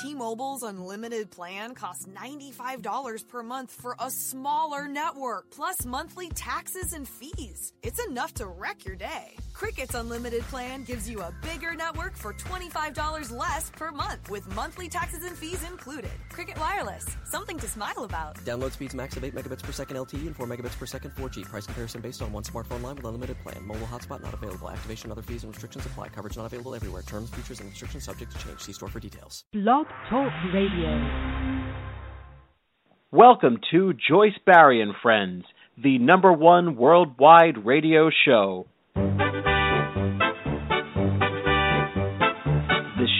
T-Mobile's unlimited plan costs $95 per month for a smaller network, plus monthly taxes and fees. It's enough to wreck your day. Cricket's unlimited plan gives you a bigger network for $25 less per month with monthly taxes and fees included. Cricket Wireless, something to smile about. Download speeds max of 8 megabits per second LTE and 4 megabits per second 4G. Price comparison based on one smartphone line with unlimited plan. Mobile hotspot not available. Activation, other fees and restrictions apply. Coverage not available everywhere. Terms, features, and restrictions subject to change. See store for details. Blog Talk Radio. Welcome to Joyce Barrie and Friends, the number one worldwide radio show.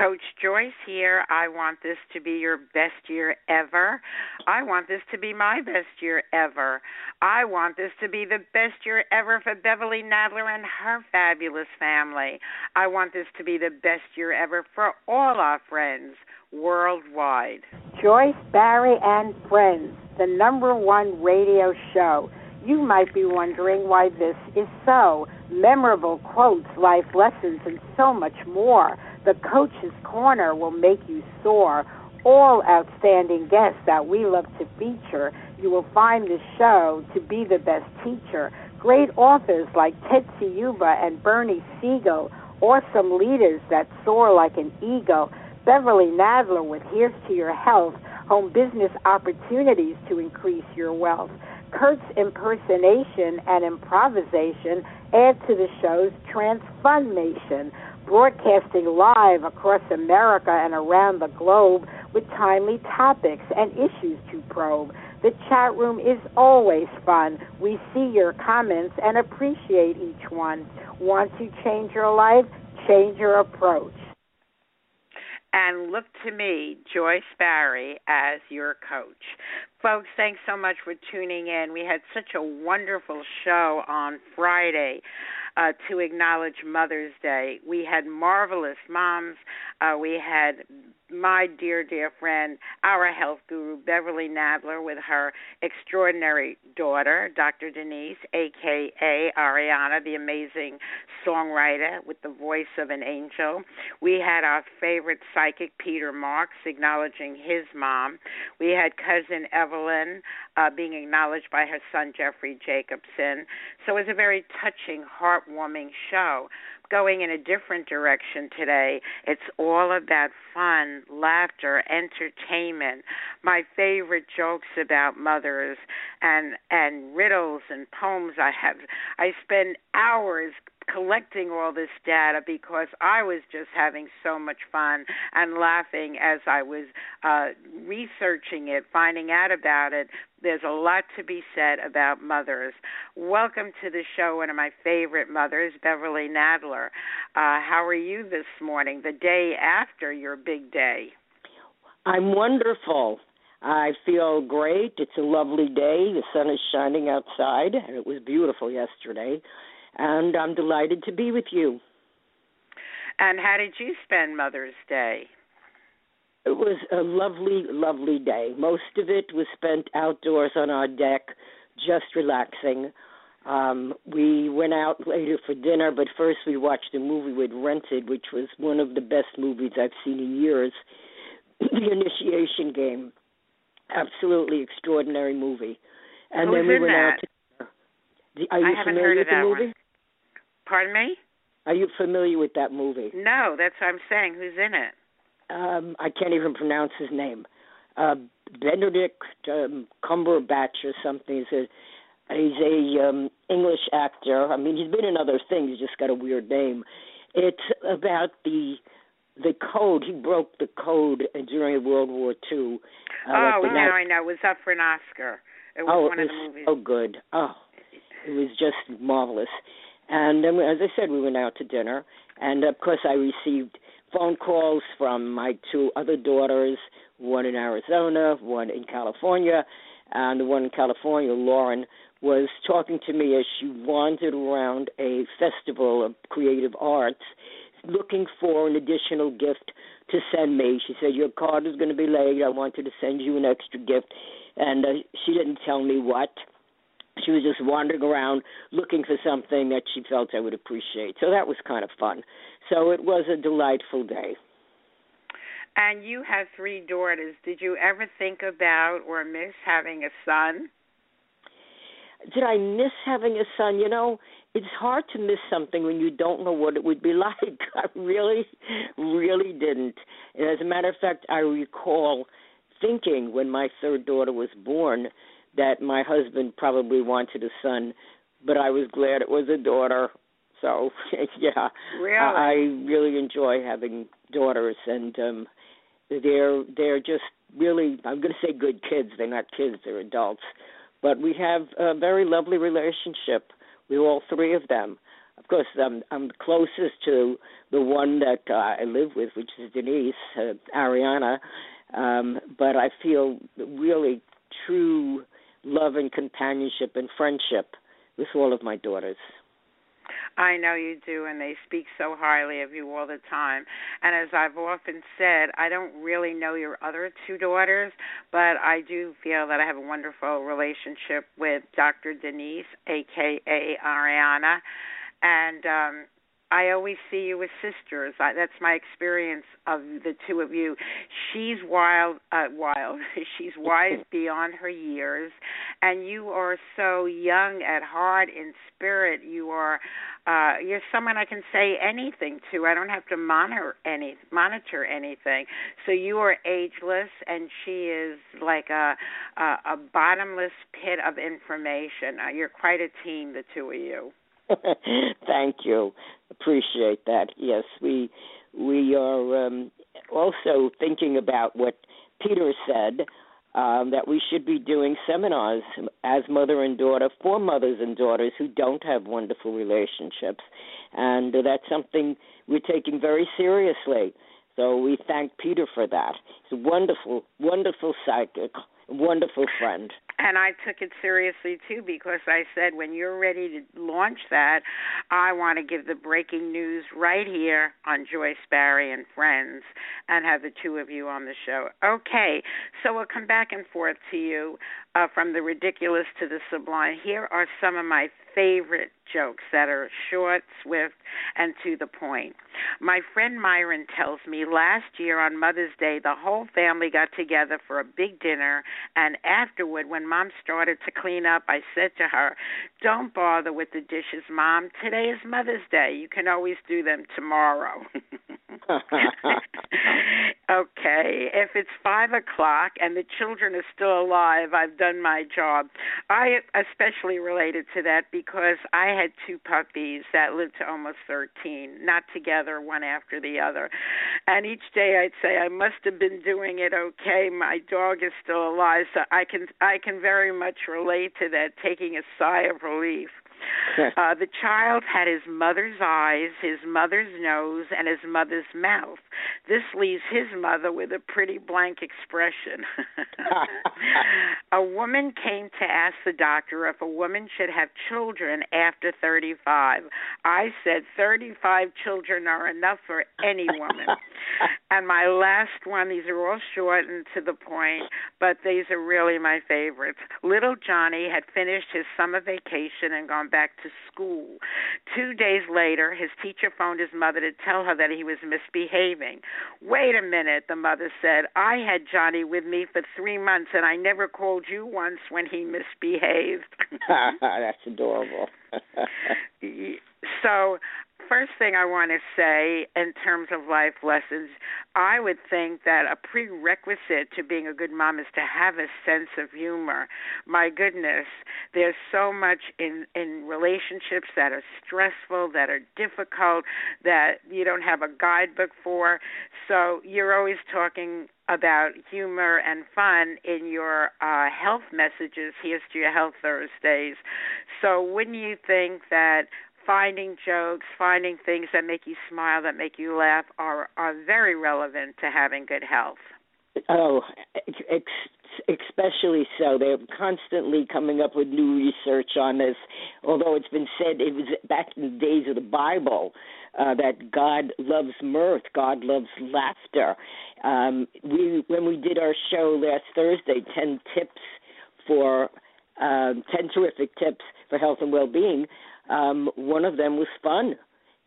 Coach Joyce here. I want this to be your best year ever. I want this to be my best year ever. I want this to be the best year ever for Beverly Nadler and her fabulous family. I want this to be the best year ever for all our friends worldwide. Joyce Barrie and Friends, the number one radio show. You might be wondering why this is so. Memorable quotes, life lessons, and so much more. The Coach's Corner will make you soar. All outstanding guests that we love to feature. You will find this show to be the best teacher. Great authors like Tetsuya Yuba and Bernie Siegel. Awesome leaders that soar like an eagle. Beverly Nadler with Here's to Your Health. Home business opportunities to increase your wealth. Kurt's impersonation and improvisation add to the show's transformation, broadcasting live across America and around the globe with timely topics and issues to probe. The chat room is always fun. We see your comments and appreciate each one. Want to change your life? Change your approach and look to me, Joyce Barrie, as your coach. Folks, thanks so much for tuning in. We had such a wonderful show on Friday uh, to acknowledge Mother's Day. We had marvelous moms. Uh, we had my dear, dear friend, our health guru, Beverly Nadler, with her extraordinary daughter, Dr. Denise, aka Ariana, the amazing songwriter with the voice of an angel. We had our favorite psychic, Peter Marks, acknowledging his mom. We had cousin Evelyn uh, being acknowledged by her son, Jeffrey Jacobson. So it was a very touching, heartwarming show going in a different direction today. It's all about fun, laughter, entertainment. My favorite jokes about mothers and and riddles and poems I have I spend hours collecting all this data because I was just having so much fun and laughing as I was uh, researching it, finding out about it. There's a lot to be said about mothers. Welcome to the show, one of my favorite mothers, Beverly Nadler. Uh, how are you this morning, the day after your big day? I'm wonderful. I feel great. It's a lovely day. The sun is shining outside, and it was beautiful yesterday and I'm delighted to be with you. And how did you spend Mother's Day? It was a lovely, lovely day. Most of it was spent outdoors on our deck, just relaxing. Um, we went out later for dinner, but first we watched a movie we'd rented, which was one of the best movies I've seen in years The Imitation Game. Absolutely extraordinary movie. And Who's then we went that? out to. Are you I familiar heard with the movie? one. Pardon me? Are you familiar with that movie? No, that's what I'm saying. Who's in it? Um, I can't even pronounce his name. Uh, Benedict um, Cumberbatch or something. He's a he's a um, English actor. I mean, he's been in other things. He's just got a weird name. It's about the the code. He broke the code during World War II. Uh, oh, but now I know. It was up for an Oscar. It was oh, one it of was the movies. so good. Oh, it was just marvelous. And then, as I said, we went out to dinner, and of course, I received phone calls from my two other daughters, one in Arizona, one in California, and the one in California, Lauren, was talking to me as she wandered around a festival of creative arts, looking for an additional gift to send me. She said, "Your card is going to be late. I wanted to send you an extra gift," and uh, she didn't tell me what she was just wandering around looking for something that she felt I would appreciate. So that was kind of fun. So it was a delightful day. And you have three daughters. Did you ever think about or miss having a son? Did I miss having a son? You know, it's hard to miss something when you don't know what it would be like. I really, really didn't. And as a matter of fact, I recall thinking when my third daughter was born that my husband probably wanted a son, but I was glad it was a daughter. So yeah, Really? I, really enjoy having daughters, and um they're they're just really I'm going to say good kids. They're not kids; they're adults, but we have a very lovely relationship. We all three of them. Of course, I'm I'm closest to the one that uh, I live with, which is Denise uh, Ariana. Um, but I feel really true love and companionship and friendship with all of my daughters. I know you do, and they speak so highly of you all the time. And as I've often said, I don't really know your other two daughters, but I do feel that I have a wonderful relationship with Dr. Denise, aka Ariana, and um I always see you as sisters. I, that's my experience of the two of you. She's wild, uh, wild. She's wise beyond her years, and you are so young at heart, in spirit. You are, uh, you're someone I can say anything to. I don't have to monitor any, monitor anything. So you are ageless, and she is like a, a, a bottomless pit of information. Uh, you're quite a team, the two of you. Thank you. Appreciate that. Yes, we we are um, also thinking about what Peter said um, that we should be doing seminars as mother and daughter for mothers and daughters who don't have wonderful relationships, and that's something we're taking very seriously. So we thank Peter for that. He's a wonderful, wonderful psychic, wonderful friend. And I took it seriously too because I said, when you're ready to launch that, I want to give the breaking news right here on Joyce Barrie and Friends and have the two of you on the show. Okay, so we'll come back and forth to you uh, from the ridiculous to the sublime. Here are some of my favorite jokes that are short, swift, and to the point. My friend Myron tells me last year on Mother's Day, the whole family got together for a big dinner, and afterward, when Mom started to clean up, I said to her, Don't bother with the dishes, Mom. Today is Mother's Day. You can always do them tomorrow. okay, if it's five o'clock and the children are still alive, I've done my job. I especially related to that because I had two puppies that lived to almost 13, not together, one after the other. And each day I'd say I must have been doing it okay. My dog is still alive, so I can I can very much relate to that, taking a sigh of relief. Uh, the child had his mother's eyes, his mother's nose, and his mother's mouth. This leaves his mother with a pretty blank expression. a woman came to ask the doctor if a woman should have children after 35. I said 35 children are enough for any woman. and my last one, these are all short and to the point, but these are really my favorites. Little Johnny had finished his summer vacation and gone back to school. Two days later, his teacher phoned his mother to tell her that he was misbehaving. Wait a minute, the mother said. I had Johnny with me for three months, and I never called you once when he misbehaved. That's adorable. so, first thing I want to say in terms of life lessons, I would think that a prerequisite to being a good mom is to have a sense of humor. My goodness, there's so much in in relationships that are stressful, that are difficult, that you don't have a guidebook for. So you're always talking about humor and fun in your uh, health messages. Here's to your health Thursdays. So wouldn't you think that finding jokes, finding things that make you smile, that make you laugh, are are very relevant to having good health. Oh, ex- especially so. They're constantly coming up with new research on this. Although it's been said it was back in the days of the Bible uh, that God loves mirth, God loves laughter. Um, we when we did our show last Thursday, ten tips for um, ten terrific tips for health and well-being um, one of them was fun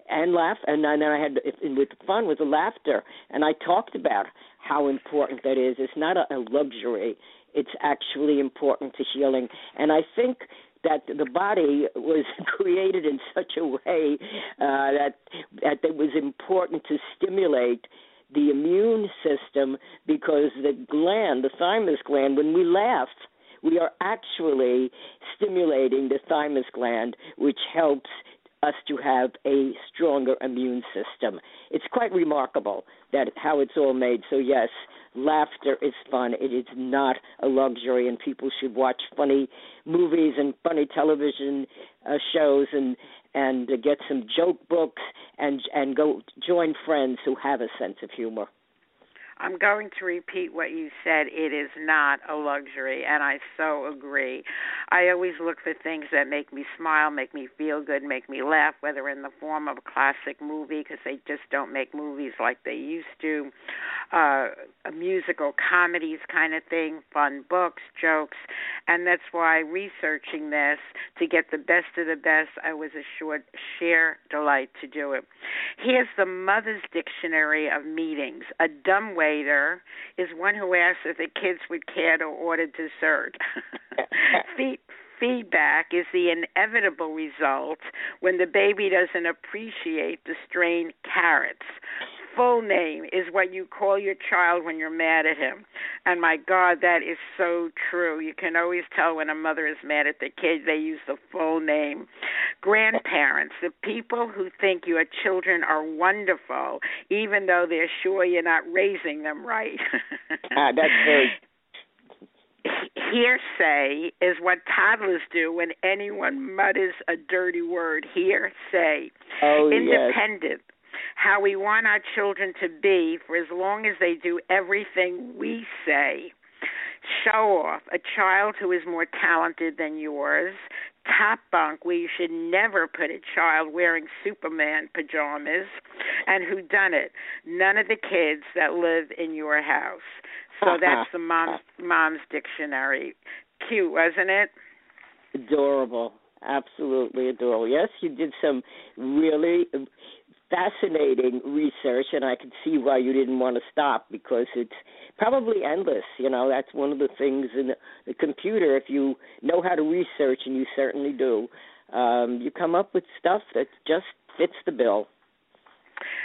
and laugh, and then I had with fun was the laughter, and I talked about how important that is. It's not a, a luxury; it's actually important to healing, and I think that the body was created in such a way uh, that that it was important to stimulate the immune system because the gland, the thymus gland, when we laugh, we are actually stimulating the thymus gland, which helps us to have a stronger immune system. It's quite remarkable that how it's all made. So yes, laughter is fun. It is not a luxury, and people should watch funny movies and funny television uh, shows and and uh, get some joke books and and go join friends who have a sense of humor. I'm going to repeat what you said. It is not a luxury, and I so agree. I always look for things that make me smile, make me feel good, make me laugh, whether in the form of a classic movie, because they just don't make movies like they used to, uh, a musical comedies kind of thing, fun books, jokes, and that's why researching this to get the best of the best, I was assured sheer delight to do it. Here's the Mother's Dictionary of Meetings. A dumb waiter is one who asks if the kids would care to order dessert. feedback is the inevitable result when the baby doesn't appreciate the strained carrots full name is what you call your child when you're mad at him. And my God, that is so true. You can always tell when a mother is mad at the kid, they use the full name. Grandparents, the people who think your children are wonderful, even though they're sure you're not raising them right. ah, that's very hearsay is what toddlers do when anyone mutters a dirty word. Hearsay. Oh, Independent. Yes how we want our children to be for as long as they do everything we say. Show off a child who is more talented than yours. Top bunk where you should never put a child wearing Superman pajamas. And who done it? None of the kids that live in your house. So that's the mom's mom's dictionary. Cute, wasn't it? Adorable. Absolutely adorable. Yes, you did some really fascinating research, and I can see why you didn't want to stop because it's probably endless. You know, that's one of the things in the, the computer. If you know how to research, and you certainly do, um, you come up with stuff that just fits the bill.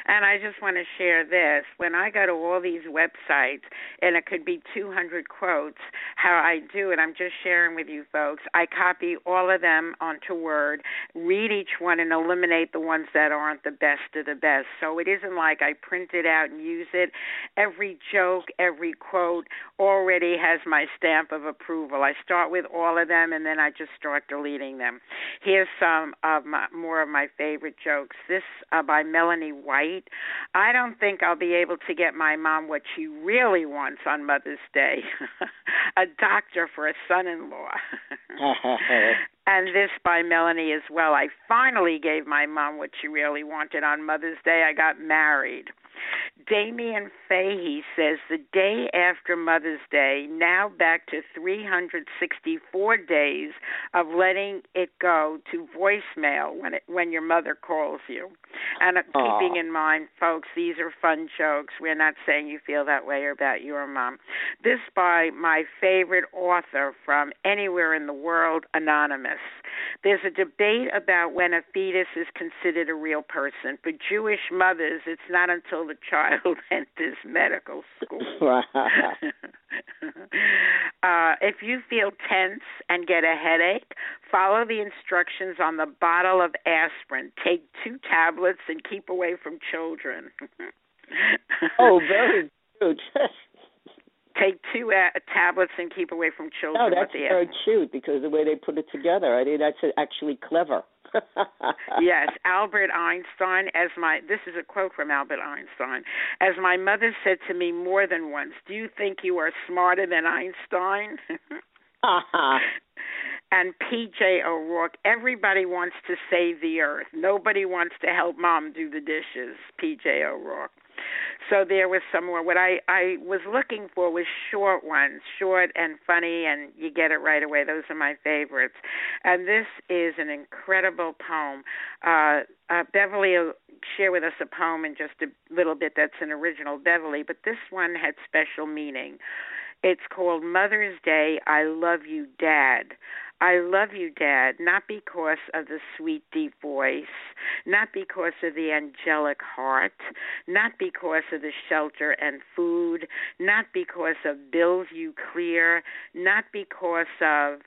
And I just want to share this. When I go to all these websites, and it could be 200 quotes, how I do it, I'm just sharing with you folks. I copy all of them onto Word, read each one, and eliminate the ones that aren't the best of the best. So it isn't like I print it out and use it. Every joke, every quote already has my stamp of approval. I start with all of them, and then I just start deleting them. Here's some of my, more of my favorite jokes. This uh, by Melanie White. I don't think I'll be able to get my mom what she really wants on Mother's Day a doctor for a son in law. and this by Melanie as well. I finally gave my mom what she really wanted on Mother's Day. I got married. Damien Fahey says the day after Mother's Day, now back to 364 days of letting it go to voicemail when it when your mother calls you. And uh, keeping in mind, folks, these are fun jokes. We're not saying you feel that way about your mom. This by my favorite author from anywhere in the world, Anonymous. There's a debate about when a fetus is considered a real person. For Jewish mothers, it's not until the child enters medical school. uh, if you feel tense and get a headache, follow the instructions on the bottle of aspirin. Take two tablets and keep away from children. oh, very cute. Take two uh, tablets and keep away from children. Oh, that's very cute because the way they put it together, I think that's actually clever. yes, Albert Einstein, as my this is a quote from Albert Einstein, as my mother said to me more than once, "Do you think you are smarter than Einstein?" uh-huh. And PJ O'Rourke, everybody wants to save the earth. Nobody wants to help mom do the dishes. PJ O'Rourke. So there was some more. What I I was looking for was short ones, short and funny, and you get it right away. Those are my favorites. And this is an incredible poem. Uh, uh, Beverly will share with us a poem in just a little bit. That's an original Beverly, but this one had special meaning. It's called Mother's Day. I love you, Dad. I love you, Dad, not because of the sweet, deep voice, not because of the angelic heart, not because of the shelter and food, not because of bills you clear, not because of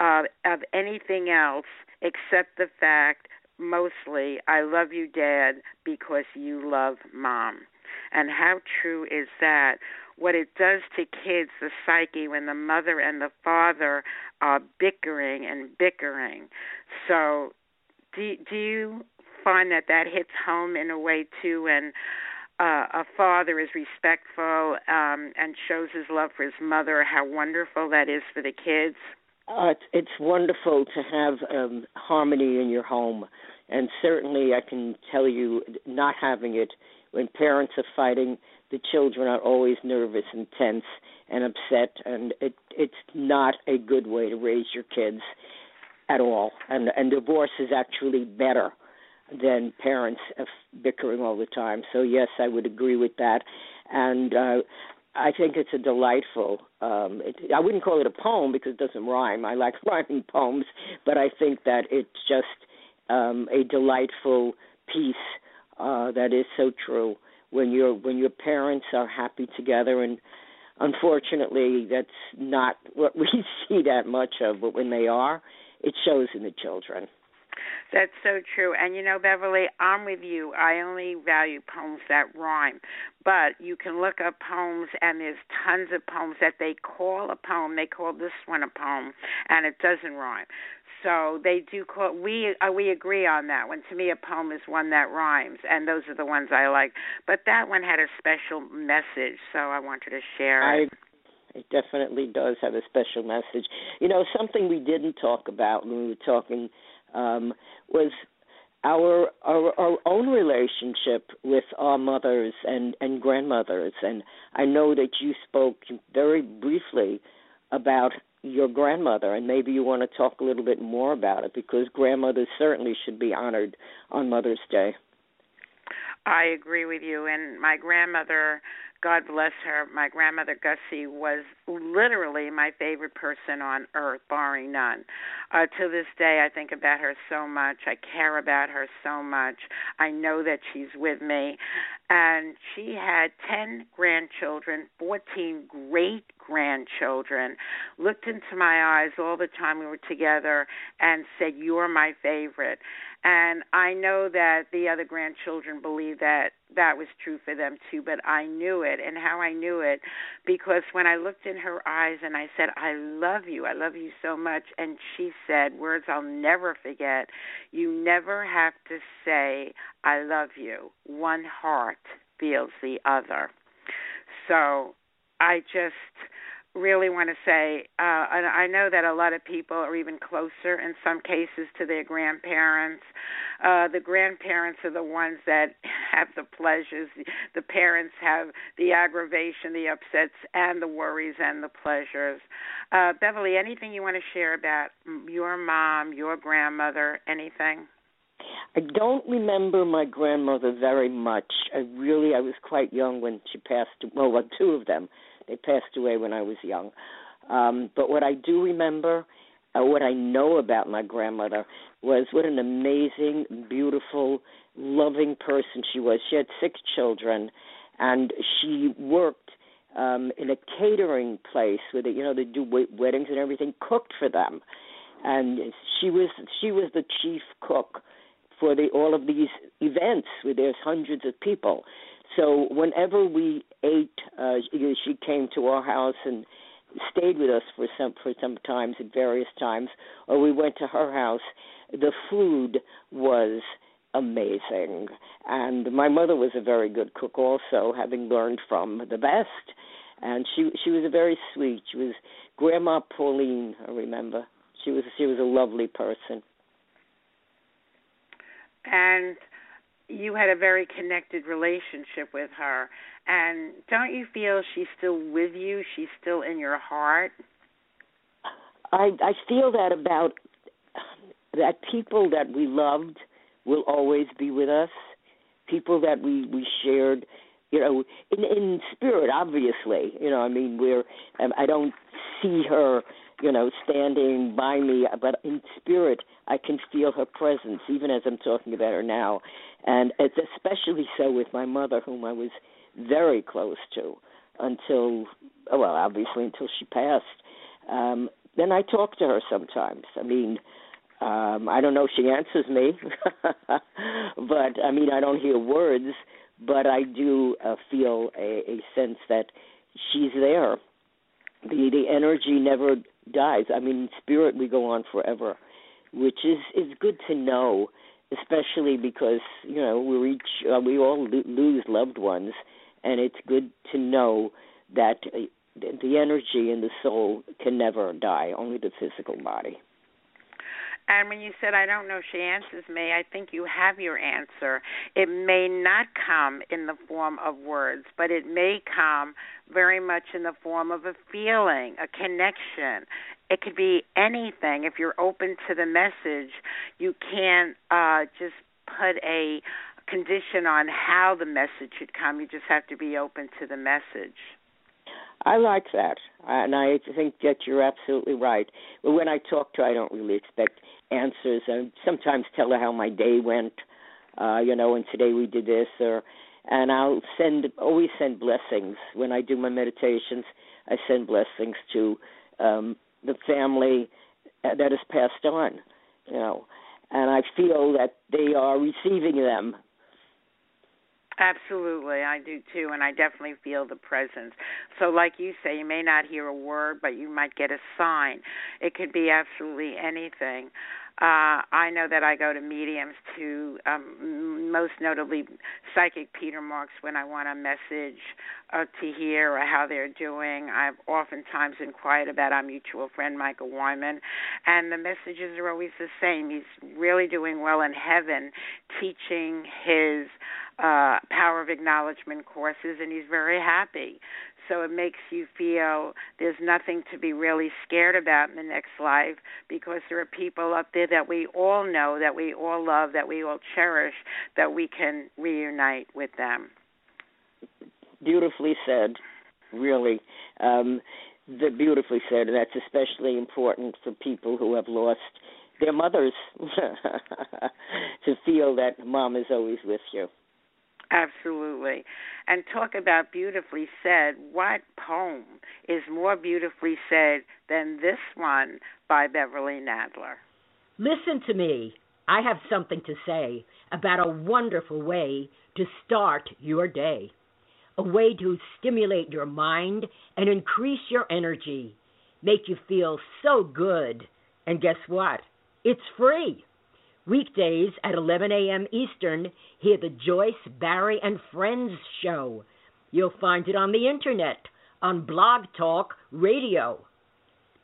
uh, of anything else except the fact, mostly, I love you, Dad, because you love Mom. And how true is that? What it does to kids, the psyche, when the mother and the father are bickering and bickering. So, do do you find that that hits home in a way too, and uh, a father is respectful um, and shows his love for his mother? How wonderful that is for the kids. Uh, it's, wonderful to have um, harmony in your home, and certainly I can tell you, not having it when parents are fighting the children are always nervous and tense and upset and it it's not a good way to raise your kids at all and and divorce is actually better than parents bickering all the time so yes i would agree with that and uh I think it's a delightful. Um, it, I wouldn't call it a poem because it doesn't rhyme. I like rhyming poems, but I think that it's just um, a delightful piece uh, that is so true when your when your parents are happy together and unfortunately that's not what we see that much of but when they are it shows in the children that's so true. And you know, Beverly, I'm with you. I only value poems that rhyme. But you can look up poems, and there's tons of poems that they call a poem. They call this one a poem, and it doesn't rhyme. So they do call we uh, we agree on that one. To me, a poem is one that rhymes, and those are the ones I like. But that one had a special message, so I wanted to share it. I, it definitely does have a special message. You know, something we didn't talk about when we were talking um, was our, our our own relationship with our mothers and and grandmothers. And I know that you spoke very briefly about your grandmother, and maybe you want to talk a little bit more about it because grandmothers certainly should be honored on Mother's Day. I agree with you. And my grandmother God bless her, my grandmother Gussie was literally my favorite person on earth, barring none. Uh, to this day, I think about her so much. I care about her so much. I know that she's with me. And she had 10 grandchildren, 14 great grandchildren, looked into my eyes all the time we were together and said, You're my favorite. And I know that the other grandchildren believe that that was true for them too, but I knew it. And how I knew it, because when I looked in her eyes and I said, I love you, I love you so much, and she said words I'll never forget you never have to say, I love you. One heart feels the other. So I just really want to say, uh, and I know that a lot of people are even closer in some cases to their grandparents. Uh, the grandparents are the ones that have the pleasures. The parents have the aggravation, the upsets, and the worries and the pleasures. Uh, Beverly, anything you want to share about your mom, your grandmother, anything? I don't remember my grandmother very much. I really, I was quite young when she passed. Well, well two of them they passed away when I was young. Um, but what I do remember, uh, what I know about my grandmother was what an amazing, beautiful, loving person she was. She had six children, and she worked um in a catering place where they, you know they do weddings and everything, cooked for them, and she was she was the chief cook for the all of these events where there's hundreds of people. So whenever we ate, uh, she came to our house and stayed with us for some for some times at various times, or we went to her house. The food was amazing, and my mother was a very good cook also, having learned from the best. And she she was a very sweet. She was Grandma Pauline. I remember she was she was a lovely person. And you had a very connected relationship with her. And don't you feel she's still with you? She's still in your heart? I I feel that about that people that we loved will always be with us. People that we we shared, you know, in in spirit, obviously. You know, I mean, we're I don't see her, you know, standing by me, but in spirit, I can feel her presence, even as I'm talking about her now, and it's especially so with my mother, whom I was very close to until, well, obviously until she passed. Um, then I talk to her sometimes. I mean, um, I don't know if she answers me, but I mean, I don't hear words, but I do uh, feel a, a sense that she's there. The the energy never dies. I mean, in spirit, we go on forever, which is is good to know, especially because you know we reach uh, we all lo- lose loved ones, and it's good to know that uh, the energy and the soul can never die, only the physical body. And when you said, I don't know if she answers me, I think you have your answer. It may not come in the form of words, but it may come very much in the form of a feeling, a connection. It could be anything. If you're open to the message, you can't uh, just put a condition on how the message should come. You just have to be open to the message. I like that, and I think that you're absolutely right. But when I talk to her, I don't really expect answers. I sometimes tell her how my day went, uh, you know, and today we did this, or and I'll send always send blessings when I do my meditations. I send blessings to um, the family that has passed on, you know, and I feel that they are receiving them Absolutely, I do too, and I definitely feel the presence. So, like you say, you may not hear a word, but you might get a sign. It could be absolutely anything. Uh, I know that I go to mediums to, um, most notably, psychic Peter Marks when I want a message uh, to hear or how they're doing. I've oftentimes inquired about our mutual friend Michael Wyman, and the messages are always the same. He's really doing well in heaven, teaching his uh, power of acknowledgement courses, and he's very happy. So it makes you feel there's nothing to be really scared about in the next life because there are people up there that we all know, that we all love, that we all cherish, that we can reunite with them. Beautifully said, really. Um, the beautifully said, and that's especially important for people who have lost their mothers to feel that mom is always with you. Absolutely. And talk about beautifully said. What poem is more beautifully said than this one by Beverly Nadler? Listen to me. I have something to say about a wonderful way to start your day. A way to stimulate your mind and increase your energy. Make you feel so good. And guess what? It's free. Weekdays at 11 a.m. Eastern, hear the Joyce, Barrie, and Friends show. You'll find it on the internet, on Blog Talk Radio.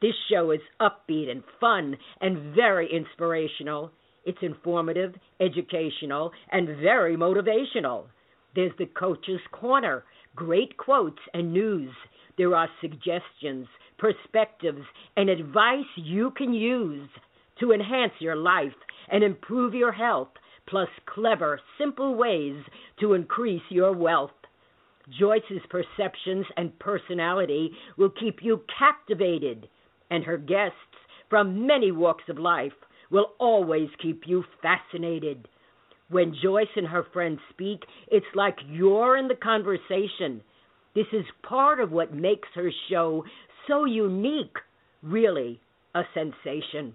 This show is upbeat and fun and very inspirational. It's informative, educational, and very motivational. There's the Coach's Corner, great quotes and news. There are suggestions, perspectives, and advice you can use to enhance your life and improve your health, plus clever, simple ways to increase your wealth. Joyce's perceptions and personality will keep you captivated, and her guests from many walks of life will always keep you fascinated. When Joyce and her friends speak, it's like you're in the conversation. This is part of what makes her show so unique, really a sensation.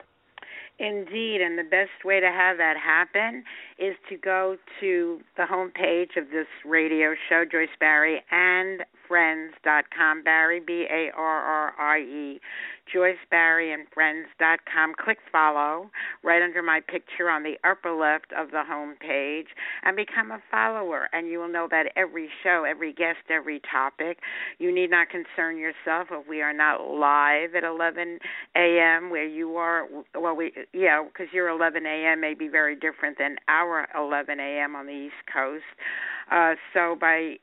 Indeed, and the best way to have that happen is to go to the homepage of this radio show, Joyce Barrie and Friends.com, Barrie, B A R R I E. JoyceBarrieandFriends.com. Click follow right under my picture on the upper left of the home page and become a follower. And you will know that every show, every guest, every topic, you need not concern yourself if we are not live at 11 a.m. where you are. Well, we yeah, because your 11 a.m. may be very different than our 11 a.m. on the East Coast. Uh, so by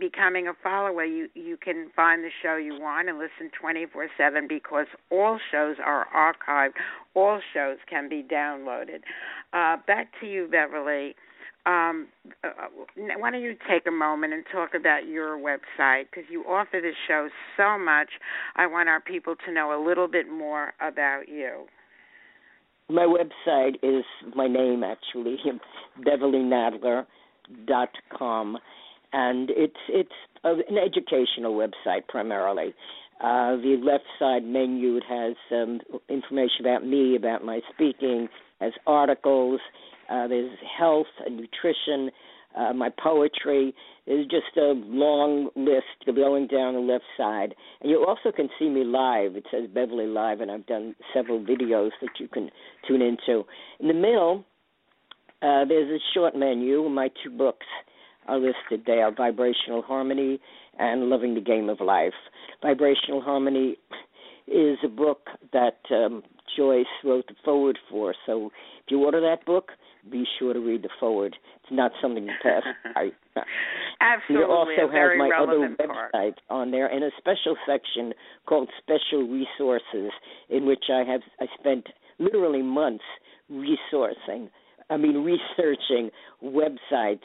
becoming a follower, you you can find the show you want and listen 24/7 because all shows are archived. All shows can be downloaded. Uh, back to you, Beverly. Um, uh, why don't you take a moment and talk about your website because you offer this show so much. I want our people to know a little bit more about you. My website is my name actually, Beverly Nadler dot com, and it's it's an educational website primarily. Uh, the left side menu it has um, information about me, about my speaking, has articles. Uh, there's health and nutrition, uh, my poetry. There's just a long list going down the left side. And you also can see me live. It says Beverly Live, and I've done several videos that you can tune into. In the middle, uh, there's a short menu. My two books are listed there Vibrational Harmony and Loving the Game of Life. Vibrational Harmony is a book that um, Joyce wrote the forward for. So if you order that book, be sure to read the forward. It's not something you pass by. Absolutely. You also has my other part. website on there and a special section called Special Resources, in which I have I spent literally months resourcing I mean, researching websites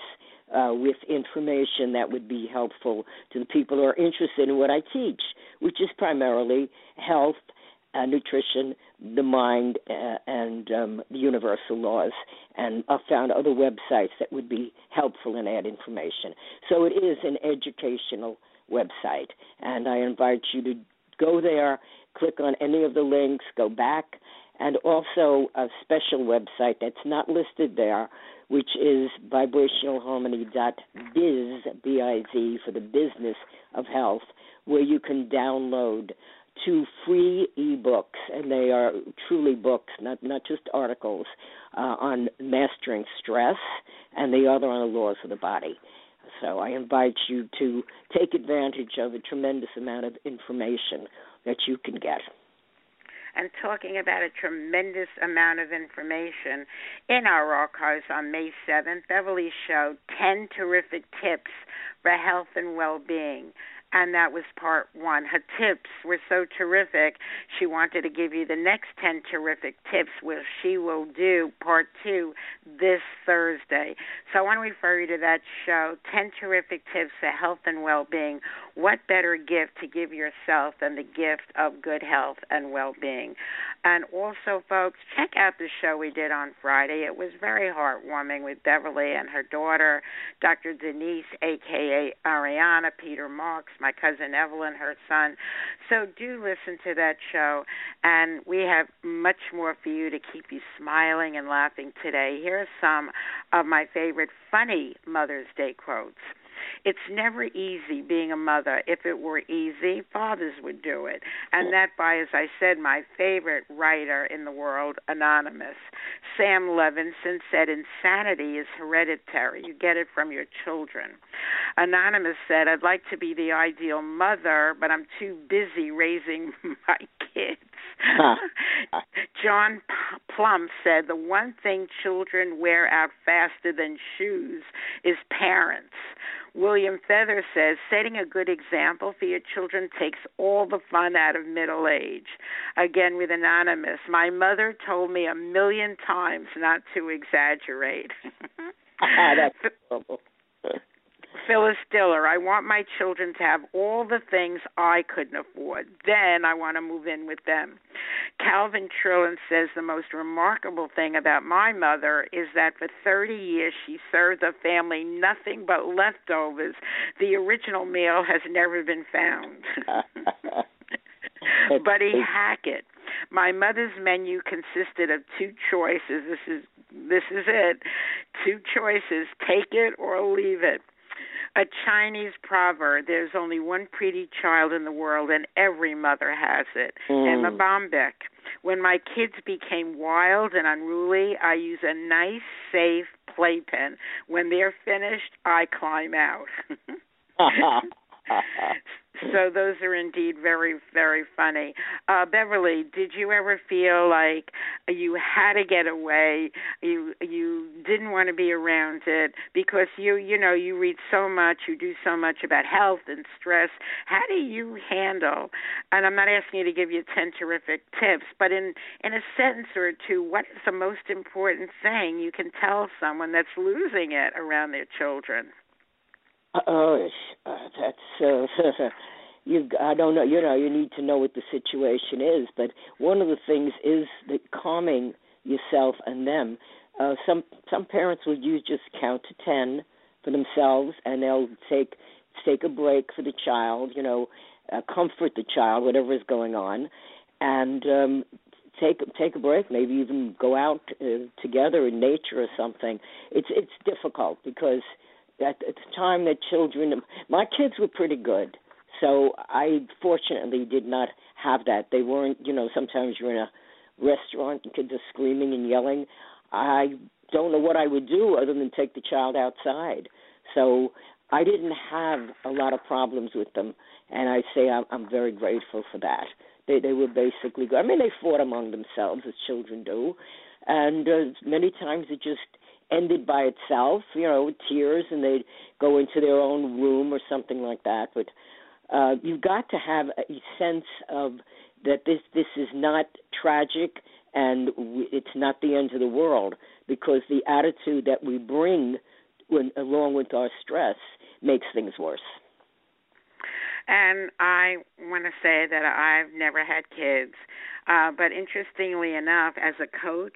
uh, with information that would be helpful to the people who are interested in what I teach, which is primarily health, uh, nutrition, the mind, uh, and um, the universal laws. And I found other websites that would be helpful and add information. So it is an educational website, and I invite you to go there, click on any of the links, go back and also a special website that's not listed there, which is vibrationalharmony.biz, B-I-Z, for the business of health, where you can download two free ebooks, and they are truly books, not not just articles, uh, on mastering stress, and the other on the laws of the body. So I invite you to take advantage of a tremendous amount of information that you can get and talking about a tremendous amount of information in our archives on May 7th. Beverly showed 10 terrific tips for health and well being and that was part one. Her tips were so terrific. She wanted to give you the next 10 terrific tips, which she will do part two this Thursday. So I want to refer you to that show 10 terrific tips for health and well being. What better gift to give yourself than the gift of good health and well being? And also, folks, check out the show we did on Friday. It was very heartwarming with Beverly and her daughter, Dr. Denise, aka Ariana, Peter Marks, my cousin Evelyn, her son. So do listen to that show, and we have much more for you to keep you smiling and laughing today. Here are some of my favorite funny Mother's Day quotes. It's never easy being a mother. If it were easy, fathers would do it. And that by, as I said, my favorite writer in the world, Anonymous. Sam Levenson said insanity is hereditary. You get it from your children. Anonymous said, I'd like to be the ideal mother, but I'm too busy raising my kids. John Plum said the one thing children wear out faster than shoes is parents. William Feather says setting a good example for your children takes all the fun out of middle age. Again with Anonymous, my mother told me a million times not to exaggerate. Ah, that's horrible. Phyllis Diller, I want my children to have all the things I couldn't afford. Then I want to move in with them. Calvin Trillin says the most remarkable thing about my mother is that for 30 years she served the family nothing but leftovers. The original meal has never been found. Buddy Hackett. My mother's menu consisted of two choices. This is this is it. Two choices: take it or leave it a Chinese proverb there's only one pretty child in the world, and every mother has it. Mm. Erma Bombeck. When my kids became wild and unruly, I use a nice, safe playpen. When they're finished, I climb out. so those are indeed very very funny. Uh beverly did you ever feel like you had to get away? You you didn't want to be around it because you you know you read so much you do so much about health and stress. How do you handle and i'm not asking you to give you 10 terrific tips but in in a sentence or two what is the most important thing you can tell someone that's losing it around their children Oh, uh, that's uh, you. I don't know. You know, you need to know what the situation is. But one of the things is that calming yourself and them. Uh, some some parents will use just count to ten for themselves, and they'll take take a break for the child. You know, uh, comfort the child, whatever is going on, and um, take take a break. Maybe even go out uh, together in nature or something. It's it's difficult because at, the time that children, my kids were pretty good. So I fortunately did not have that. They weren't, you know, sometimes you're in a restaurant and kids are screaming and yelling. I don't know what I would do other than take the child outside. So I didn't have a lot of problems with them, and I say I'm, I'm very grateful for that. They they were basically good. I mean, they fought among themselves as children do, and uh, many times it just ended by itself, you know, with tears, and they'd go into their own room or something like that. But uh, you've got to have a sense of that this this is not tragic and it's not the end of the world because the attitude that we bring when, along with our stress makes things worse. And I want to say that I've never had kids, uh, but interestingly enough, as a coach,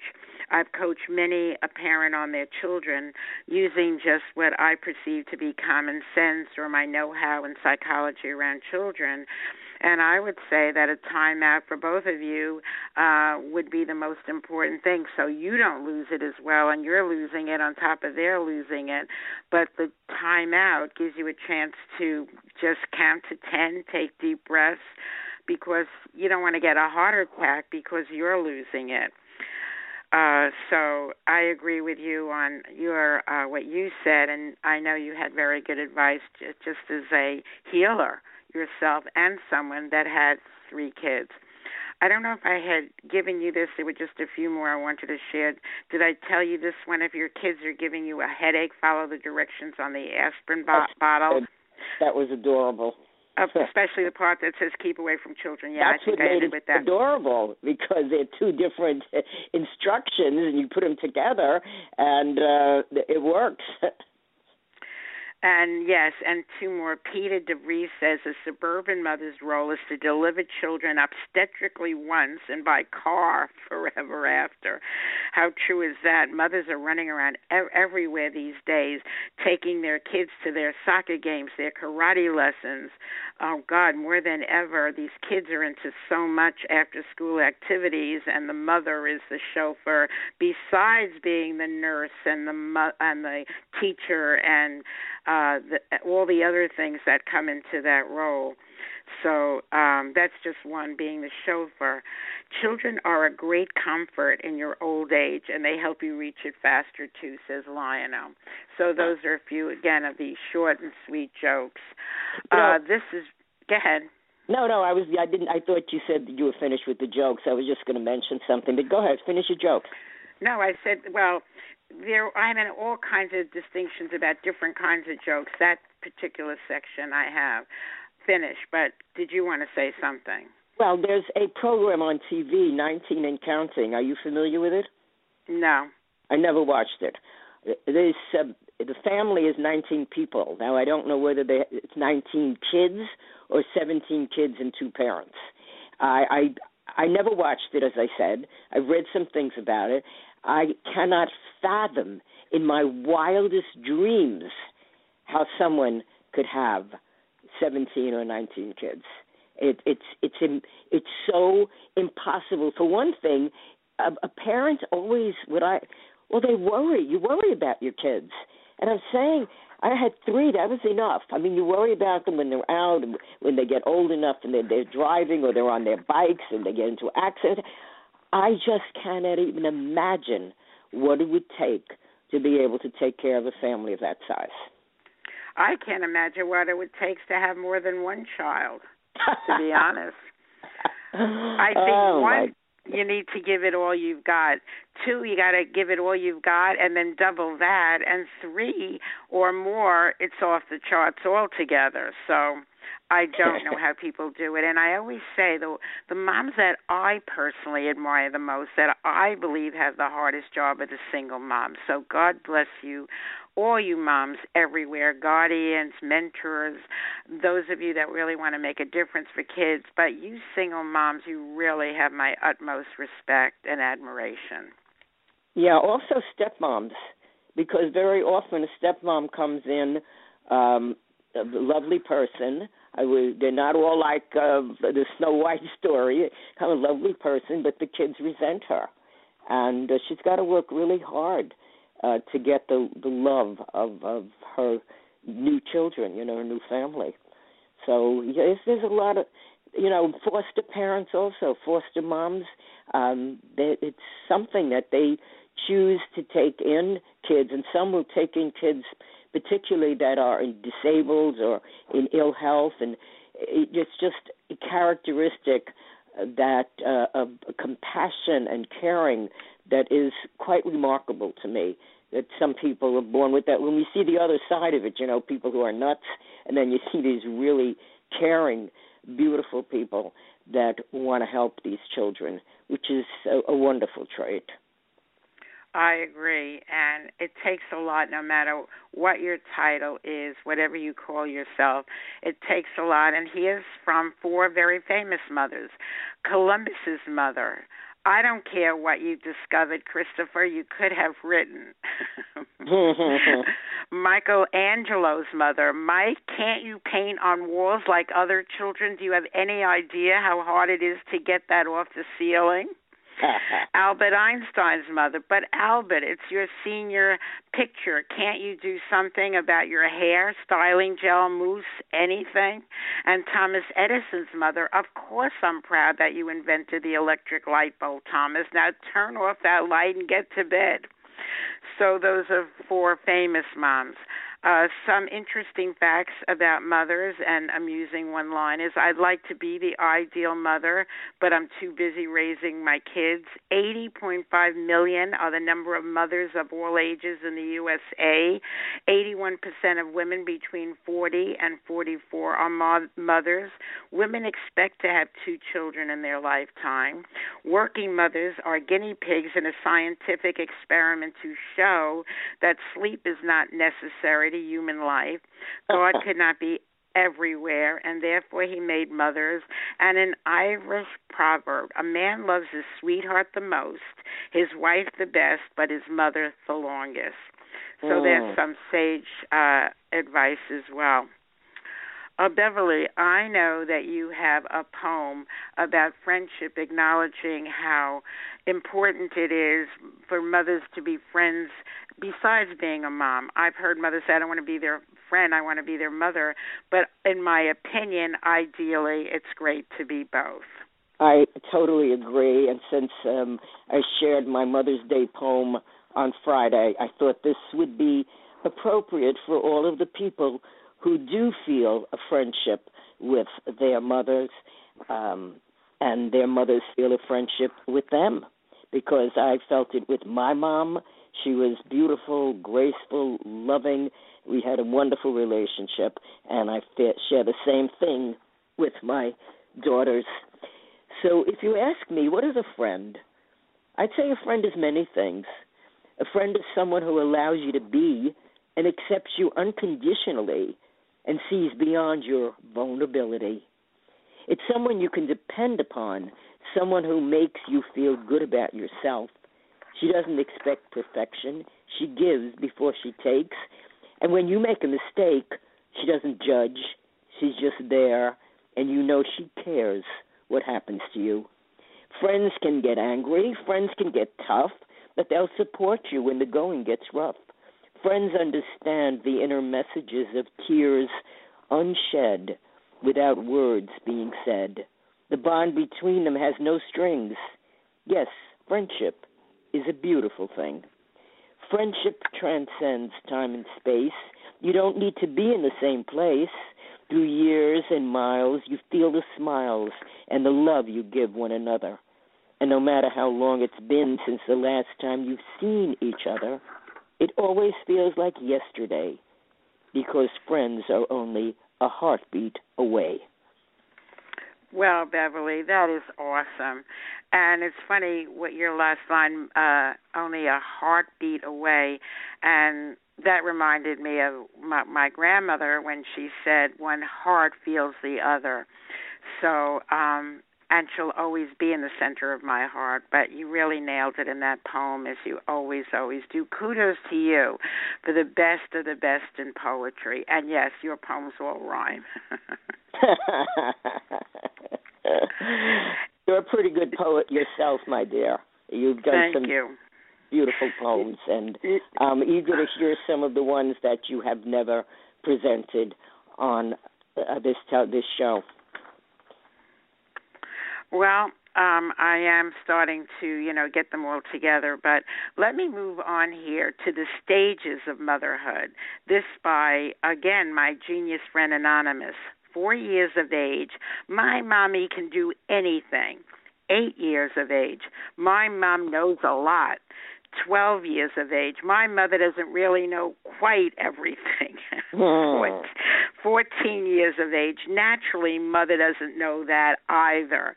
I've coached many a parent on their children using just what I perceive to be common sense or my know how in psychology around children. And I would say that a timeout for both of you uh, would be the most important thing. So you don't lose it as well, and you're losing it on top of their losing it. But the timeout gives you a chance to just count to 10, take deep breaths, because you don't want to get a heart attack because you're losing it. Uh, so I agree with you on your uh, what you said, and I know you had very good advice just as a healer yourself and someone that had three kids. I don't know if I had given you this. There were just a few more I wanted to share. Did I tell you this one? If your kids are giving you a headache, follow the directions on the aspirin bo- bottle. That was adorable especially the part that says keep away from children. Yeah, That's I think what I made it with that. adorable because they're two different instructions, and you put them together, and uh, it works. And yes, and two more. Peter DeVries says a suburban mother's role is to deliver children obstetrically once and by car forever after. How true is that? Mothers are running around everywhere these days, taking their kids to their soccer games, their karate lessons. Oh God, more than ever, these kids are into so much after school activities, and the mother is the chauffeur. Besides being the nurse and the mo- and the teacher and uh, the, all the other things that come into that role. So um, that's just one being the chauffeur. Children are a great comfort in your old age, and they help you reach it faster too, says Lionel. So those are a few again of these short and sweet jokes. Uh, this is go ahead. No, no, I was. I didn't. I thought you said that you were finished with the jokes. I was just going to mention something, but go ahead, finish your joke. No, I said, well, there. I'm in all kinds of distinctions about different kinds of jokes. That particular section I have finished. But did you want to say something? Well, there's a program on TV, 19 and Counting. Are you familiar with it? No. I never watched it. This uh, the family is 19 people. Now I don't know whether they it's 19 kids or 17 kids and two parents. I I I never watched it as I said. I've read some things about it. I cannot fathom in my wildest dreams how someone could have 17 or 19 kids. It, it's it's it's so impossible. For one thing, a, a parent always would I well they worry. You worry about your kids, and I'm saying I had three. That was enough. I mean, you worry about them when they're out, and when they get old enough, and they're, they're driving or they're on their bikes and they get into accidents. I just cannot even imagine what it would take to be able to take care of a family of that size. I can't imagine what it would take to have more than one child. To be honest, I think oh, one you need to give it all you've got. Two, you got to give it all you've got and then double that. And three or more, it's off the charts altogether. So I don't know how people do it. And I always say the the moms that I personally admire the most, that I believe have the hardest job, are the single moms. So God bless you all you moms everywhere, guardians, mentors, those of you that really want to make a difference for kids. But you single moms, you really have my utmost respect and admiration. Yeah, also stepmoms, because very often a stepmom comes in, um, a lovely person. I was, they're not all like uh, the Snow White story, kind of lovely person, but the kids resent her, and uh, she's got to work really hard uh, to get the the love of of her new children, you know, her new family. So yes, there's a lot of you know foster parents also foster moms. Um, they, it's something that they choose to take in kids, and some will take in kids, particularly that are disabled or in ill health, and it's just a characteristic that uh, of compassion and caring that is quite remarkable to me. That some people are born with that. When we see the other side of it, you know, people who are nuts, and then you see these really caring, beautiful people that want to help these children, which is a, a wonderful trait. I agree. And it takes a lot, no matter what your title is, whatever you call yourself. It takes a lot. And he is from four very famous mothers Columbus's mother. I don't care what you discovered, Christopher, you could have written. Michelangelo's mother. Mike, can't you paint on walls like other children? Do you have any idea how hard it is to get that off the ceiling? Albert Einstein's mother. But Albert, it's your senior picture. Can't you do something about your hair, styling gel, mousse, anything? And Thomas Edison's mother. Of course, I'm proud that you invented the electric light bulb, Thomas. Now turn off that light and get to bed. So those are four famous moms. Uh, some interesting facts about mothers and amusing one line is I'd like to be the ideal mother, but I'm too busy raising my kids. 80.5 million are the number of mothers of all ages in the USA. 81% of women between 40 and 44 are mo- mothers. Women expect to have two children in their lifetime. Working mothers are guinea pigs in a scientific experiment to show that sleep is not necessary to human life. God could not be everywhere, and therefore he made mothers. And an Irish proverb a man loves his sweetheart the most, his wife the best, but his mother the longest. So mm. there's some sage uh, advice as well. Uh, Beverly, I know that you have a poem about friendship, acknowledging how important it is for mothers to be friends besides being a mom. I've heard mothers say, I don't want to be their friend, I want to be their mother. But in my opinion, ideally, it's great to be both. I totally agree. And since um, I shared my Mother's Day poem on Friday, I thought this would be appropriate for all of the people who do feel a friendship with their mothers, um, and their mothers feel a friendship with them because I felt it with my mom. She was beautiful, graceful, loving. We had a wonderful relationship, and I share the same thing with my daughters. So, if you ask me, what is a friend? I'd say a friend is many things. A friend is someone who allows you to be and accepts you unconditionally and sees beyond your vulnerability. It's someone you can depend upon, someone who makes you feel good about yourself. She doesn't expect perfection. She gives before she takes. And when you make a mistake, she doesn't judge. She's just there, and you know she cares what happens to you. Friends can get angry, friends can get tough, but they'll support you when the going gets rough. Friends understand the inner messages of tears unshed without words being said. The bond between them has no strings. Yes, friendship is a beautiful thing. Friendship transcends time and space. You don't need to be in the same place. Through years and miles, you feel the smiles and the love you give one another. And no matter how long it's been since the last time you've seen each other, it always feels like yesterday because friends are only a heartbeat away. Well, Beverly, that is awesome. And it's funny what your last line, uh, only a heartbeat away. And that reminded me of my, my grandmother when she said, one heart feels the other. So, um, and she'll always be in the center of my heart. But you really nailed it in that poem, as you always, always do. Kudos to you for the best of the best in poetry. And yes, your poems all rhyme. You're a pretty good poet yourself, my dear. You've done Thank some you. beautiful poems, and I'm eager to hear some of the ones that you have never presented on uh, this this show. Well, um, I am starting to, you know, get them all together. But let me move on here to the stages of motherhood. This by, again, my genius friend Anonymous. Four years of age. My mommy can do anything. Eight years of age. My mom knows a lot. 12 years of age. My mother doesn't really know quite everything. Hmm. 14 years of age. Naturally, mother doesn't know that either.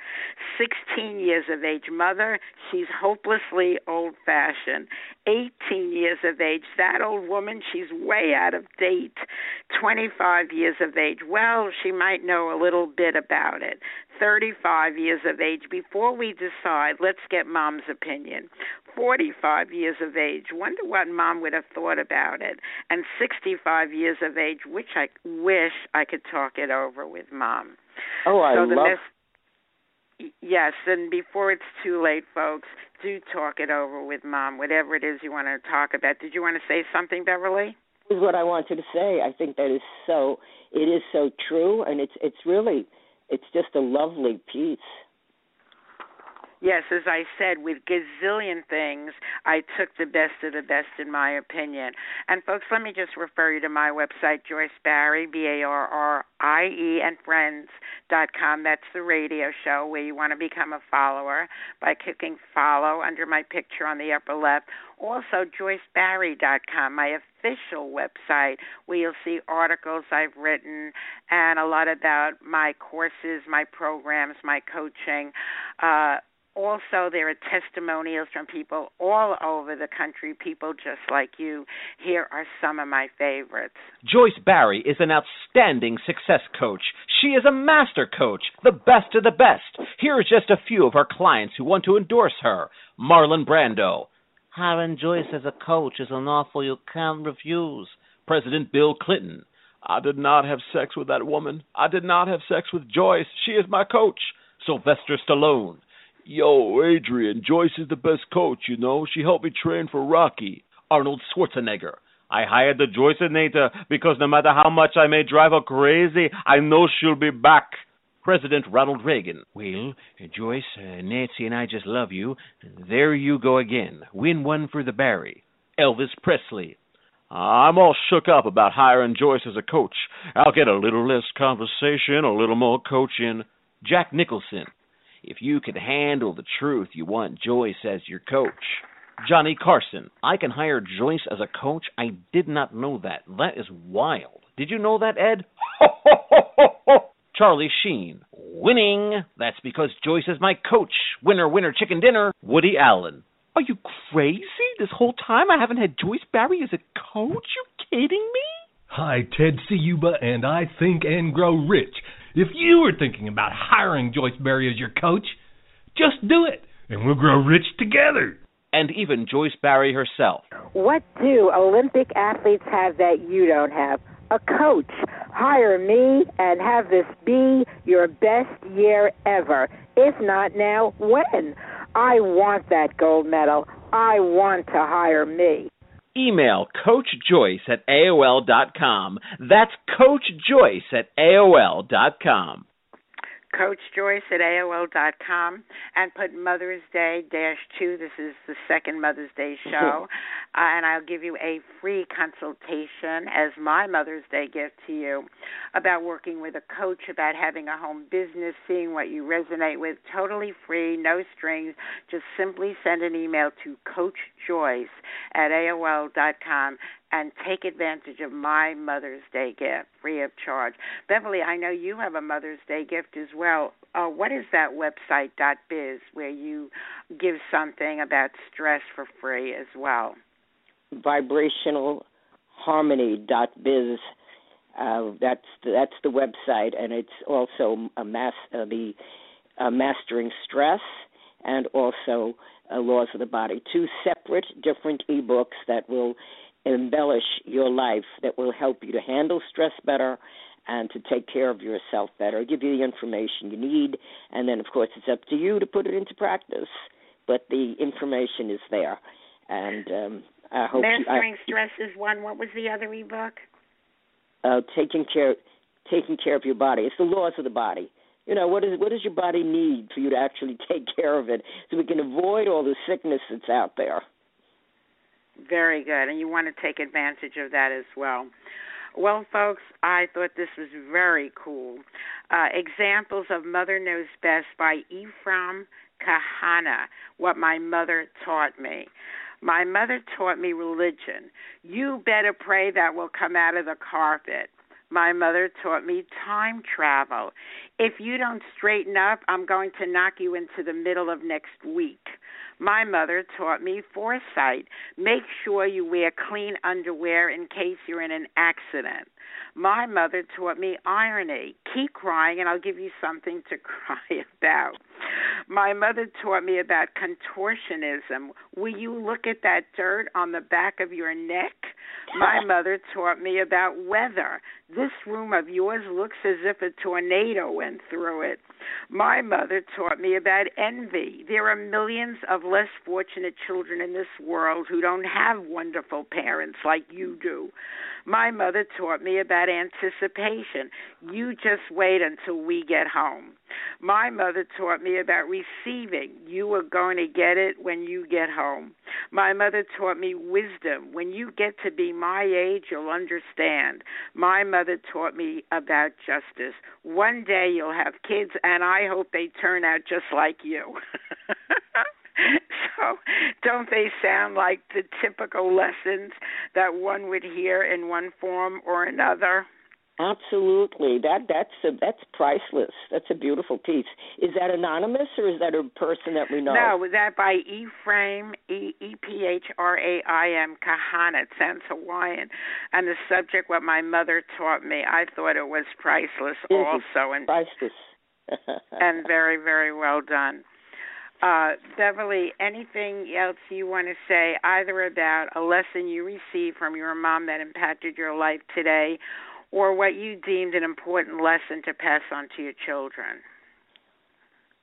16 years of age. Mother, she's hopelessly old fashioned. 18 years of age. That old woman, she's way out of date. 25 years of age. Well, she might know a little bit about it. 35 years of age. Before we decide, let's get mom's opinion. 45 years of age. Wonder what mom would have thought about it. And 65 years of age, which I wish I could talk it over with mom. Oh, I so love. Yes, and before it's too late, folks, do talk it over with mom. Whatever it is you want to talk about. Did you want to say something, Beverly? Is what I wanted to say. I think that is so. It is so true, and it's it's really it's just a lovely piece. Yes, as I said, with gazillion things, I took the best of the best, in my opinion. And folks, let me just refer you to my website, Joyce Barrie, B A R R I E, and Friends dot com. That's the radio show where you want to become a follower by clicking follow under my picture on the upper left. Also, JoyceBarrie.com, my official website, where you'll see articles I've written and a lot about my courses, my programs, my coaching. Uh, also there are testimonials from people all over the country people just like you here are some of my favorites Joyce Barrie is an outstanding success coach. She is a master coach, the best of the best. Here are just a few of her clients who want to endorse her. Marlon Brando. Hiring Joyce as a coach is an offer you can't refuse. President Bill Clinton. I did not have sex with that woman. I did not have sex with Joyce. She is my coach. Sylvester Stallone. Yo, Adrian, Joyce is the best coach, you know. She helped me train for Rocky. Arnold Schwarzenegger. I hired the Joyceinator because no matter how much I may drive her crazy, I know she'll be back. President Ronald Reagan. Well, Joyce, uh, Nancy and I just love you. There you go again. Win one for the Barrie. Elvis Presley. I'm all shook up about hiring Joyce as a coach. I'll get a little less conversation, a little more coaching. Jack Nicholson. If you can handle the truth, you want Joyce as your coach. Johnny Carson. I can hire Joyce as a coach. I did not know that. That is wild. Did you know that, Ed? Charlie Sheen. Winning. That's because Joyce is my coach. Winner, winner, chicken dinner. Woody Allen. Are you crazy? This whole time I haven't had Joyce Barrie as a coach? You kidding me? Hi, Ted Ciuba, and I think and grow rich. If you were thinking about hiring Joyce Barrie as your coach, just do it, and we'll grow rich together. And even Joyce Barrie herself. What do Olympic athletes have that you don't have? A coach. Hire me and have this be your best year ever. If not now, when? I want that gold medal. I want to hire me. Email Coach Joyce at AOL dot com. That's Coach Joyce at AOL Coach Joyce at AOL dot com and put Mother's Day dash two. This is the second Mother's Day show. uh, and I'll give you a free consultation as my Mother's Day gift to you about working with a coach, about having a home business, seeing what you resonate with. Totally free, no strings. Just simply send an email to Coach Joyce at AOL dot com and take advantage of my Mother's Day gift free of charge. Beverly, I know you have a Mother's Day gift as well. Uh, what is that website dot biz where you give something about stress for free as well? Vibrational harmony dot biz. Uh, that's the, that's the website, and it's also a mass uh, the uh, mastering stress and also uh, laws of the body. Two separate, different ebooks that will embellish your life that will help you to handle stress better and to take care of yourself better, give you the information you need, and then, of course, it's up to you to put it into practice. But the information is there, and um, I hope Mastering you, I, Stress is one. What was the other ebook? Uh, taking care, taking care of your body. It's the laws of the body. You know what is what does your body need for you to actually take care of it, so we can avoid all the sickness that's out there. Very good. And you want to take advantage of that as well. Well, folks, I thought this was very cool. Uh, examples of Mother Knows Best by Ephraim Kahana, What My Mother Taught Me. My mother taught me religion. You better pray that will come out of the carpet. My mother taught me time travel. If you don't straighten up, I'm going to knock you into the middle of next week. My mother taught me foresight. Make sure you wear clean underwear in case you're in an accident. My mother taught me irony. Keep crying, and I'll give you something to cry about. My mother taught me about contortionism. Will you look at that dirt on the back of your neck? My mother taught me about weather. This room of yours looks as if a tornado went through it. My mother taught me about envy. There are millions of less fortunate children in this world who don't have wonderful parents like you do. My mother taught me about anticipation. You just wait until we get home. My mother taught me about receiving. You are going to get it when you get home. My mother taught me wisdom. When you get to be my age, you'll understand. My mother taught me about justice. One day you'll have kids, and I hope they turn out just like you. so, don't they sound like the typical lessons that one would hear in one form or another? Absolutely. That that's a, that's priceless. That's a beautiful piece. Is that anonymous or is that a person that we know? No, was that by Ephraim E E P H R A I M Kahana. It sounds Hawaiian. And the subject, what my mother taught me, I thought it was priceless It also, and priceless. and very very well done. Uh, Beverly, anything else you want to say, either about a lesson you received from your mom that impacted your life today, or what you deemed an important lesson to pass on to your children?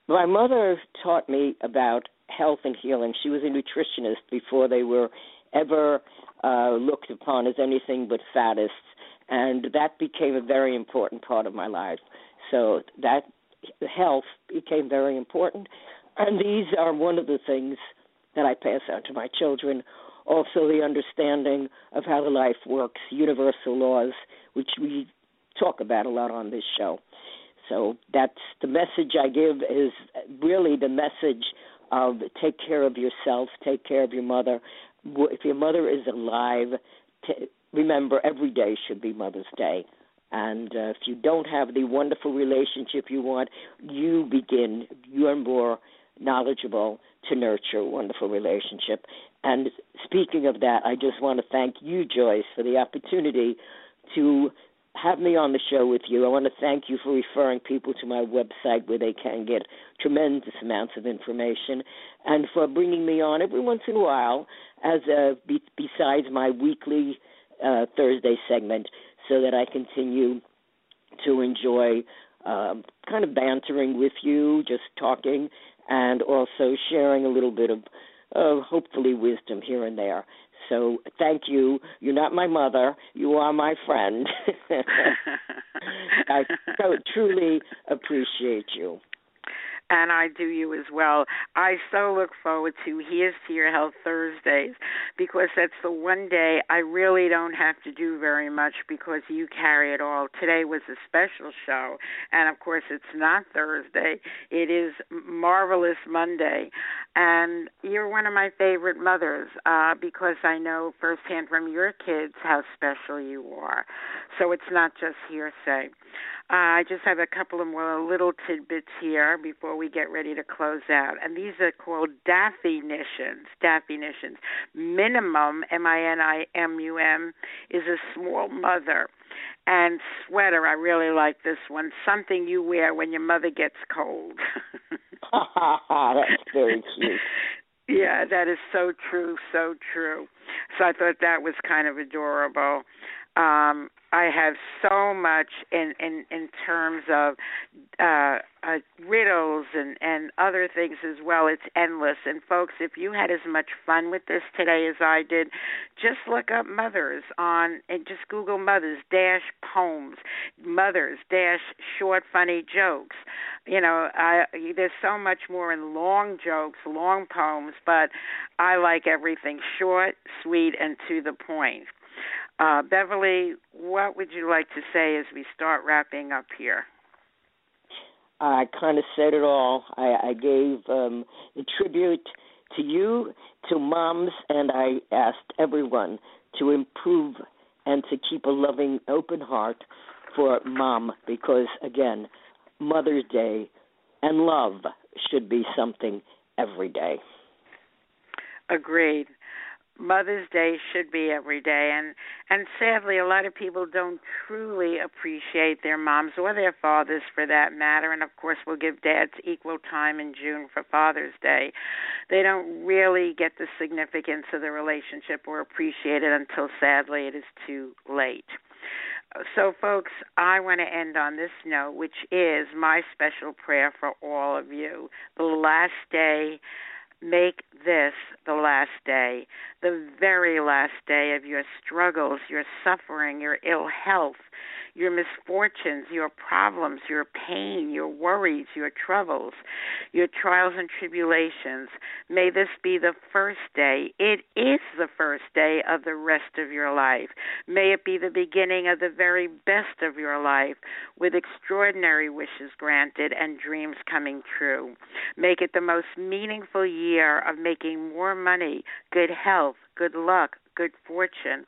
My mother taught me about health and healing. She was a nutritionist before they were ever uh, looked upon as anything but faddists, and that became a very important part of my life. So that health became very important, and these are one of the things that I pass on to my children. Also, the understanding of how the life works, universal laws, which we talk about a lot on this show. So that's the message I give is really the message of take care of yourself, take care of your mother. If your mother is alive, t- remember every day should be Mother's Day. And uh, if you don't have the wonderful relationship you want, you begin, you are more knowledgeable to nurture a wonderful relationship. And speaking of that, I just want to thank you, Joyce, for the opportunity to have me on the show with you. I want to thank you for referring people to my website where they can get tremendous amounts of information and for bringing me on every once in a while as a be, besides my weekly uh, Thursday segment so that I continue to enjoy um, kind of bantering with you, just talking, and also sharing a little bit of uh, hopefully wisdom here and there. So thank you. You're not my mother. You are my friend. I so truly appreciate you and I do you as well. I so look forward to Here's to Your Health Thursdays because that's the one day I really don't have to do very much because you carry it all. Today was a special show, and of course, it's not Thursday, it is Marvelous Monday. And you're one of my favorite mothers uh, because I know firsthand from your kids how special you are. So it's not just hearsay. Uh, I just have a couple of more little tidbits here before we get ready to close out. And these are called definitions. Definitions. Minimum, M I N I M U M, is a small mother. And sweater, I really like this one. Something you wear when your mother gets cold. That's very cute. Yeah, that is so true, so true. So I thought that was kind of adorable. Um, I have so much in in in terms of uh, uh, riddles and and other things as well. It's endless. And folks, if you had as much fun with this today as I did, just look up mothers on and just Google mothers dash poems, mothers dash short funny jokes. You know, I, there's so much more in long jokes, long poems, but I like everything short, sweet, and to the point. Uh, Beverly, what would you like to say as we start wrapping up here? I kind of said it all. I, I gave um, a tribute to you, to moms, and I asked everyone to improve and to keep a loving, open heart for mom because, again, Mother's Day and love should be something every day. Agreed. Mother's Day should be every day and and sadly a lot of people don't truly appreciate their moms or their fathers for that matter and of course we'll give dads equal time in June for Father's Day. They don't really get the significance of the relationship or appreciate it until sadly it is too late. So, folks, I want to end on this note, which is my special prayer for all of you. The last day Make this the last day, the very last day of your struggles, your suffering, your ill health, your misfortunes, your problems, your pain, your worries, your troubles, your trials and tribulations. May this be the first day. It is the first day of the rest of your life. May it be the beginning of the very best of your life with extraordinary wishes granted and dreams coming true. Make it the most meaningful year of making more money, good health, good luck, good fortune,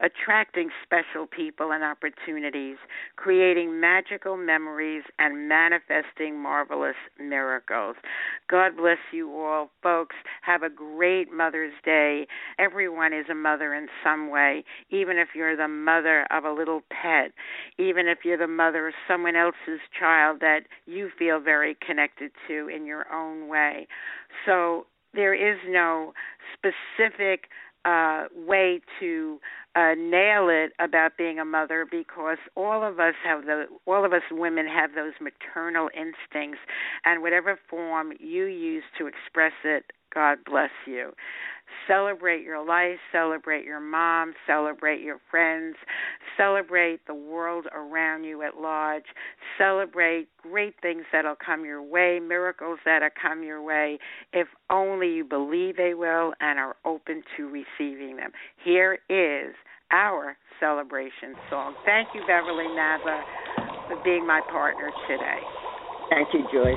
attracting special people and opportunities, creating magical memories, and manifesting marvelous miracles. God bless you all, folks. Have a great Mother's Day. Everyone is a mother in some way, even if you're the mother of a little pet, even if you're the mother of someone else's child that you feel very connected to in your own way. So there is no specific uh, way to uh, nail it about being a mother because all of us have the all of us women have those maternal instincts, and whatever form you use to express it, God bless you. Celebrate your life, celebrate your mom, celebrate your friends, celebrate the world around you at large, celebrate great things that'll come your way, miracles that'll come your way, if only you believe they will and are open to receiving them. Here is our celebration song. Thank you, Beverly Nadler, for being my partner today. Thank you, Joyce.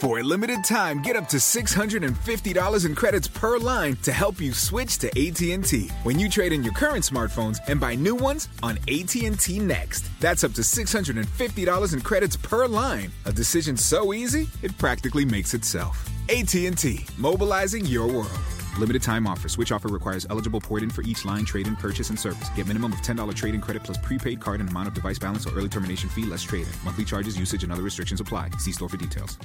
For a limited time, get up to $650 in credits per line to help you switch to AT&T when you trade in your current smartphones and buy new ones on AT&T Next. That's up to $650 in credits per line. A decision so easy, it practically makes itself. AT&T, mobilizing your world. Limited time offer. Switch offer requires eligible port in for each line, trade in, purchase, and service. Get minimum of $10 trade in credit plus prepaid card and amount of device balance or early termination fee less trade in. Monthly charges, usage, and other restrictions apply. See store for details.